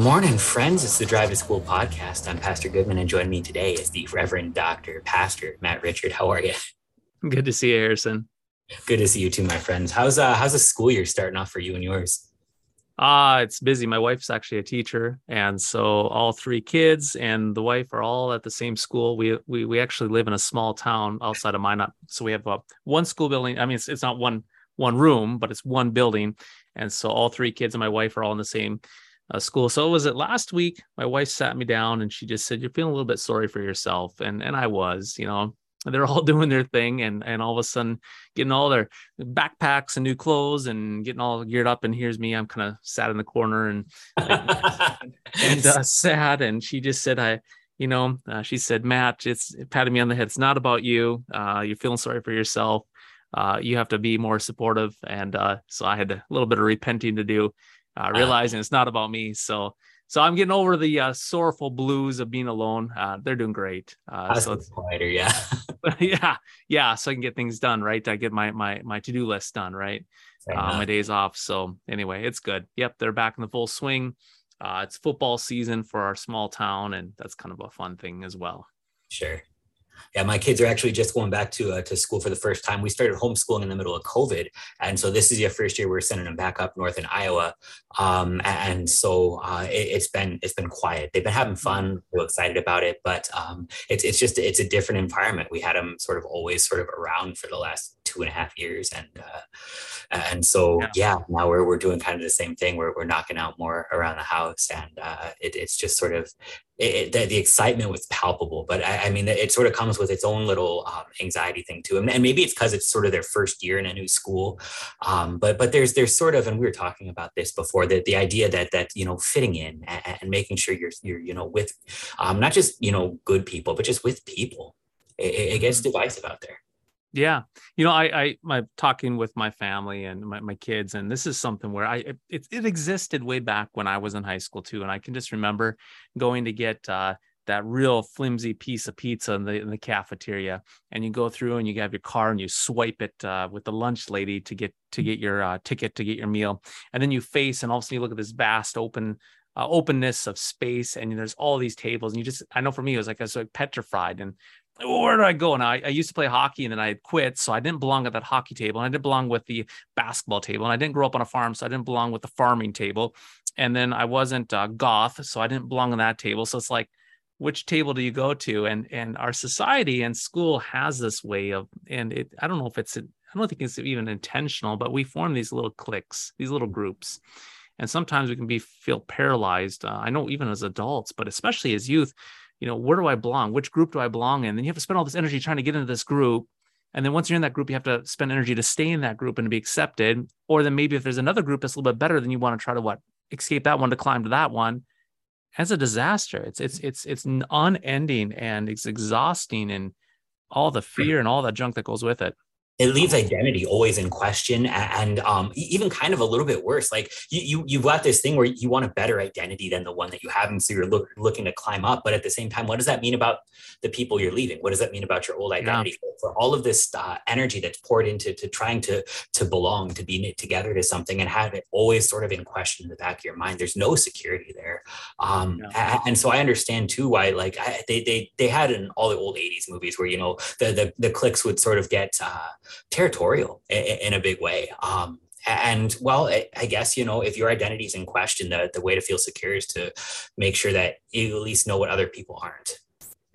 Morning, friends. It's the Drive to School podcast. I'm Pastor Goodman, and joining me today is the Reverend Doctor Pastor Matt Richard. How are you? Good to see you, Harrison. Good to see you too, my friends. How's uh how's the school year starting off for you and yours? Ah, uh, it's busy. My wife's actually a teacher, and so all three kids and the wife are all at the same school. We we we actually live in a small town outside of Minot, so we have uh, one school building. I mean, it's, it's not one one room, but it's one building, and so all three kids and my wife are all in the same school. So it was it last week? My wife sat me down and she just said, "You're feeling a little bit sorry for yourself," and and I was, you know, they're all doing their thing and and all of a sudden getting all their backpacks and new clothes and getting all geared up and here's me i'm kind of sat in the corner and and uh, sad. And she just said i you know uh, she said matt it's it patted me on the head. It's not about you. Uh, you're feeling sorry for yourself. Uh, you have to be more supportive. And uh, so i had a little bit of repenting to do uh, realizing it's not about me so so I'm getting over the uh, sorrowful blues of being alone. Uh, they're doing great. Uh, so it's quieter, yeah, yeah, yeah. So I can get things done, right? I get my my my to do list done, right? Uh, my days off. So anyway, it's good. Yep, they're back in the full swing. Uh, it's football season for our small town, and that's kind of a fun thing as well. Sure yeah, my kids are actually just going back to uh, to school for the first time. We started homeschooling in the middle of COVID, and so this is the first year we're sending them back up north in Iowa. Um, and so uh, it, has been it's been quiet. They've been having fun, real excited about it, but um, it's it's just it's a different environment. We had them sort of always sort of around for the last two and a half years, and uh, and so yeah. yeah, now we're we're doing kind of the same thing. We're we're knocking out more around the house, and uh, it, it's just sort of it, the, the, excitement was palpable, but I, I, mean, it sort of comes with its own little um, anxiety thing too. And, and maybe it's because it's sort of their first year in a new school. Um, but but there's there's sort of, and we were talking about this before, that the idea that that you know fitting in and, and making sure you're you're you know with um, not just you know good people, but just with people. It, it gets mm-hmm. divisive out there. Yeah. You know, I, I, my talking with my family and my, my kids, and this is something where I, it, it existed way back when I was in high school too. And I can just remember going to get, uh, that real flimsy piece of pizza in the, in the cafeteria and you go through and you have your car and you swipe it uh, with the lunch lady to get to get your uh, ticket to get your meal and then you face and all of a sudden you look at this vast open uh, openness of space and there's all these tables and you just i know for me it was like i was like petrified and where did I go? And I, I used to play hockey and then I quit. So I didn't belong at that hockey table. And I didn't belong with the basketball table. And I didn't grow up on a farm. So I didn't belong with the farming table. And then I wasn't uh, goth. So I didn't belong on that table. So it's like, which table do you go to? And and our society and school has this way of, and it I don't know if it's I don't think it's even intentional, but we form these little cliques, these little groups, and sometimes we can be feel paralyzed. Uh, I know even as adults, but especially as youth, you know, where do I belong? Which group do I belong in? Then you have to spend all this energy trying to get into this group. And then once you're in that group, you have to spend energy to stay in that group and to be accepted. Or then maybe if there's another group that's a little bit better, then you want to try to what escape that one to climb to that one. As a disaster. It's it's it's it's unending and it's exhausting and all the fear and all that junk that goes with it it leaves identity always in question and um, even kind of a little bit worse. Like you, you you've got this thing where you want a better identity than the one that you have and so you're look, looking to climb up but at the same time what does that mean about the people you're leaving? What does that mean about your old identity? Yeah. for all of this uh, energy that's poured into to trying to to belong to be knit together to something and have it always sort of in question in the back of your mind. There's no security there. Um, yeah. and, and, so i understand too why like I, they they they had in all the old 80s movies where you know the the, the cliques would sort of get uh, territorial in, a big way. Um, and well, I, guess you know if your identity is in question, the the way to feel secure is to make sure that you at least know what other people aren't.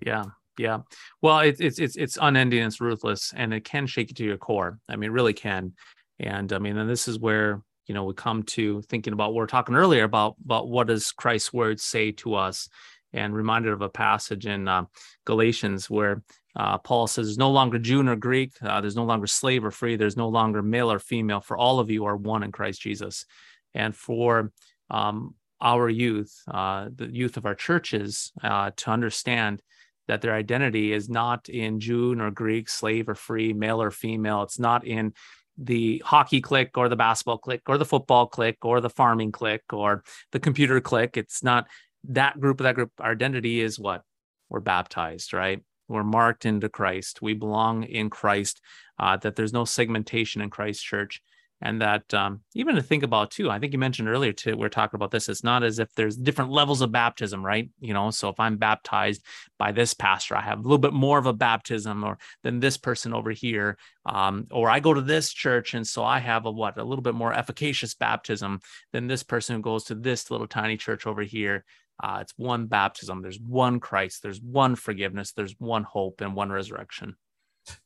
Yeah, yeah. Well, it's it's it's it's unending, it's ruthless, and it can shake you to your core. I mean, really can. And I mean, and this is where you know we come to thinking about what we are talking earlier about about what does Christ's words say to us, and reminded of a passage in uh, Galatians where uh, Paul says, There's no longer Jew nor Greek, uh, there's no longer slave or free, there's no longer male or female, for all of you are one in Christ Jesus. And for um, our youth, uh, the youth of our churches, uh, to understand that their identity is not in Jew nor Greek, slave or free, male or female. It's not in the hockey click or the basketball click or the football click or the farming click or the computer click. It's not that group of that group. Our identity is what? We're baptized, right? We're marked into Christ. We belong in Christ. Uh, that there's no segmentation in Christ Church. And that um, even to think about too i think you mentioned earlier too we are talking about this it's not as if there's different levels of baptism right? You know so if i'm baptized by this pastor i have a little bit more of a baptism or than this person over here um, or i go to this church and so i have a what a little bit more efficacious baptism than this person who goes to this little tiny church over here. Uh, it's one baptism there's one christ there's one forgiveness there's one hope and one resurrection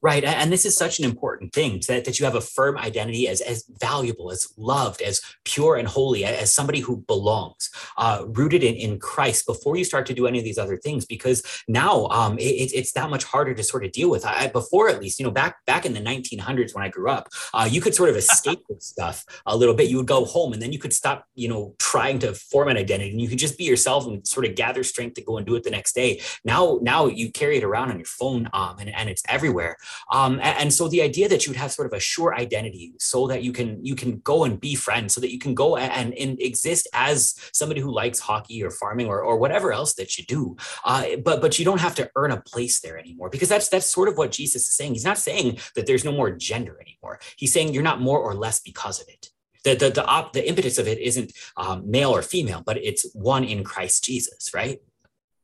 Right. And this is such an important thing that, that you have a firm identity as, as valuable, as loved, as pure and holy, as somebody who belongs, uh, rooted in, in Christ before you start to do any of these other things, because now um, it, it's that much harder to sort of deal with. I, before, at least, you know, back back in the 1900s when I grew up, uh, you could sort of escape this stuff a little bit. You would go home and then you could stop, you know, trying to form an identity and you could just be yourself and sort of gather strength to go and do it the next day. Now, now you carry it around on your phone um, and, and it's everywhere there. Um, and, and, so the idea that you would have sort of a sure identity so that you can you can go and be friends, so that you can go and, and exist as somebody who likes hockey or farming or, or whatever else that you do. Uh, but but you don't have to earn a place there anymore because that's that's sort of what Jesus is saying. He's not saying that there's no more gender anymore. He's saying you're not more or less because of it the the the, op, the impetus of it isn't um, male or female, but it's one in Christ Jesus, right?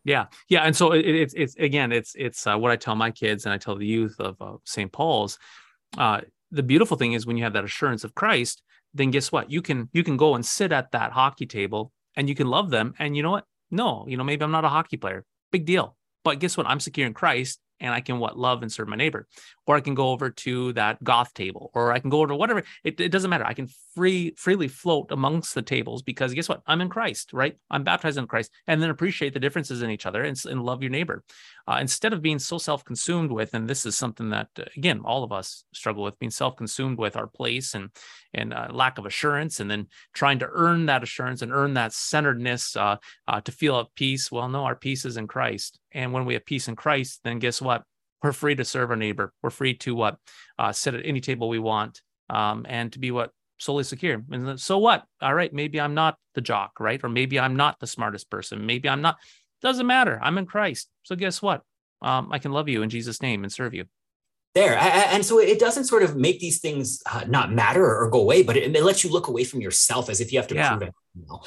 Yeah, yeah, and so it's it, it's again, it's it's uh, what I tell my kids and I tell the youth of uh, St. Paul's. Uh, the beautiful thing is when you have that assurance of Christ, then guess what? You can you can go and sit at that hockey table and you can love them. And you know what? No, you know maybe I'm not a hockey player. Big deal. But guess what? I'm secure in Christ, and I can what love and serve my neighbor. Or I can go over to that goth table, or I can go over to whatever. It, it doesn't matter. I can free freely float amongst the tables because guess what? I'm in Christ, right? I'm baptized in Christ, and then appreciate the differences in each other and, and love your neighbor. Uh, instead of being so self-consumed with, and this is something that uh, again all of us struggle with, being self-consumed with our place and and uh, lack of assurance, and then trying to earn that assurance and earn that centeredness uh, uh, to feel at peace. Well, no, our peace is in Christ, and when we have peace in Christ, then guess what? We're free to serve our neighbor. We're free to what uh, sit at any table we want, um, and to be what solely secure. And so what? All right, maybe I'm not the jock, right? Or maybe I'm not the smartest person. Maybe I'm not. Doesn't matter. I'm in Christ. So guess what? Um, I can love you in Jesus' name and serve you there and so it doesn't sort of make these things uh, not matter or go away but it, it, lets you look away from yourself as if you have to yeah. prove it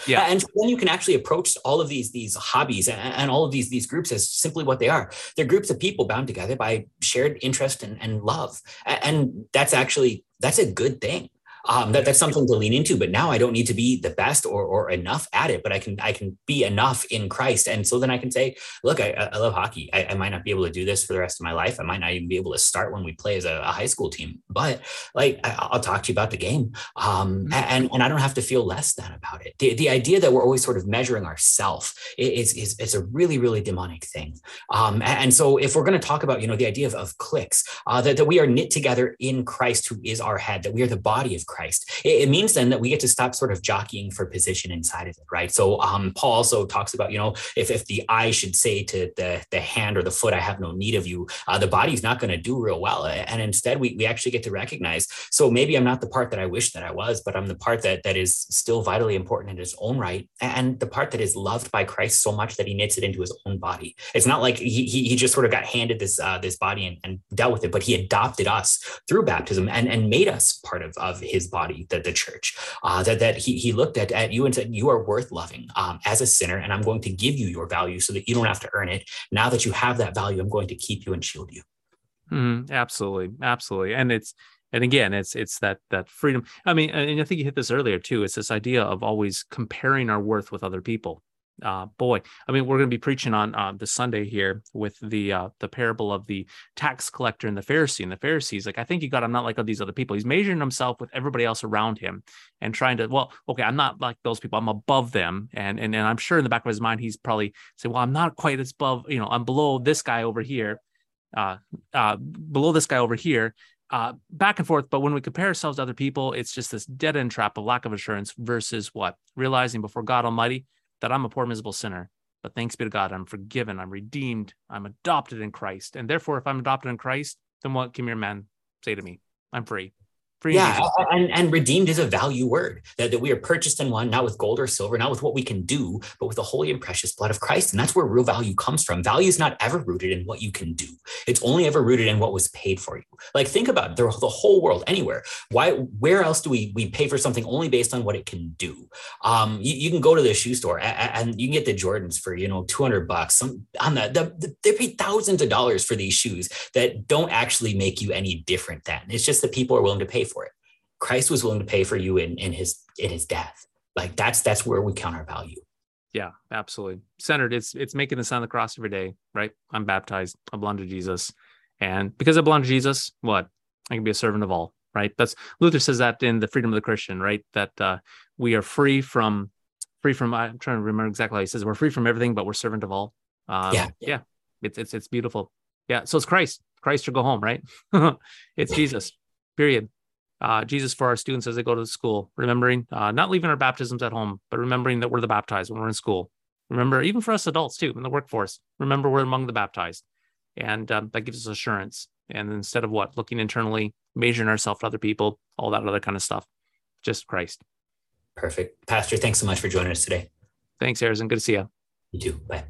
yeah and then you can actually approach all of these these hobbies and, and, all of these these groups as simply what they are they're groups of people bound together by shared interest and, and love and that's actually that's a good thing um, that, that's something to lean into but now i don't need to be the best or, or enough at it but i can i can be enough in christ. And so then i can say look i, I love hockey. I, I, might not be able to do this for the rest of my life. I might not even be able to start when we play as a, a high school team but like I, will talk to you about the game. Um, mm-hmm. and, and i don't have to feel less than about it. The, the idea that we're always sort of measuring ourselves is, is, is a really really demonic thing. Um, and, so if we're going to talk about you know the idea of, of cliques uh, that, that we are knit together in christ who is our head that we are the body of Christ. It, it, means then that we get to stop sort of jockeying for position inside of it, right? So um, Paul also talks about, you know, if, if the eye should say to the, the hand or the foot, I have no need of you, uh, the body's not going to do real well. And instead, we, we actually get to recognize, so maybe I'm not the part that I wish that I was, but I'm the part that, that is still vitally important in its own right. And the part that is loved by Christ so much that he knits it into his own body. It's not like he, he, he just sort of got handed this, uh, this body and, and dealt with it, but he adopted us through baptism and, and made us part of, of his body, the, the church, uh, that, that he, he looked at, at you and said, you are worth loving um, as a sinner, and I'm going to give you your value so that you don't have to earn it. Now that you have that value, I'm going to keep you and shield you. Mm, absolutely. Absolutely. And it's, and again it's it's that that freedom i mean and i think you hit this earlier too it's this idea of always comparing our worth with other people uh, boy, I mean, we're going to be preaching on uh, the Sunday here with the uh, the parable of the tax collector and the Pharisee. And the Pharisees, like, I think you got, I'm not like these other people. He's measuring himself with everybody else around him and trying to, well, okay, I'm not like those people. I'm above them. And and and I'm sure in the back of his mind, he's probably saying, well, I'm not quite as above, you know, I'm below this guy over here, uh, uh, below this guy over here. Uh, back and forth. But when we compare ourselves to other people, it's just this dead end trap of lack of assurance versus what realizing before God Almighty that I'm a poor, miserable sinner. But thanks be to God, I'm forgiven, I'm redeemed, I'm adopted in Christ. And therefore, if I'm adopted in Christ, then what can your man say to me? I'm free. Yeah, and, and redeemed is a value word that, that we are purchased and won, not with gold or silver, not with what we can do, but with the holy and precious blood of Christ. And that's where real value comes from. Value is not ever rooted in what you can do. It's only ever rooted in what was paid for you. Like think about the, the whole world, anywhere. Why? Where else do we we pay for something only based on what it can do? Um, you, you can go to the shoe store and, and, you can get the Jordans for you know two hundred bucks. Some on the, the, the they pay thousands of dollars for these shoes that don't actually make you any different. Than it's just that people are willing to pay for it. Christ was willing to pay for you in, in his in his death. Like that's that's where we count our value. Yeah, absolutely. Centered. It's it's making the sign of the cross every day, right? I'm baptized. I belong to Jesus. And because I belong to Jesus, what? I can be a servant of all, right? That's Luther says that in the freedom of the Christian, right? That uh, we are free from free from I'm trying to remember exactly how he says we're free from everything, but we're servant of all. Um, yeah. Yeah. It's it's it's beautiful. Yeah. So it's Christ. Christ or go home, right? it's Jesus. Period uh, Jesus for our students as they go to school, remembering uh, not leaving our baptisms at home, but remembering that we're the baptized when we're in school. Remember, even for us adults too, in the workforce, remember we're among the baptized. And um, that gives us assurance. And instead of what, looking internally, measuring ourselves to other people, all that other kind of stuff, just Christ. Perfect. Pastor, thanks so much for joining us today. Thanks, Harrison. Good to see you. You too. Bye.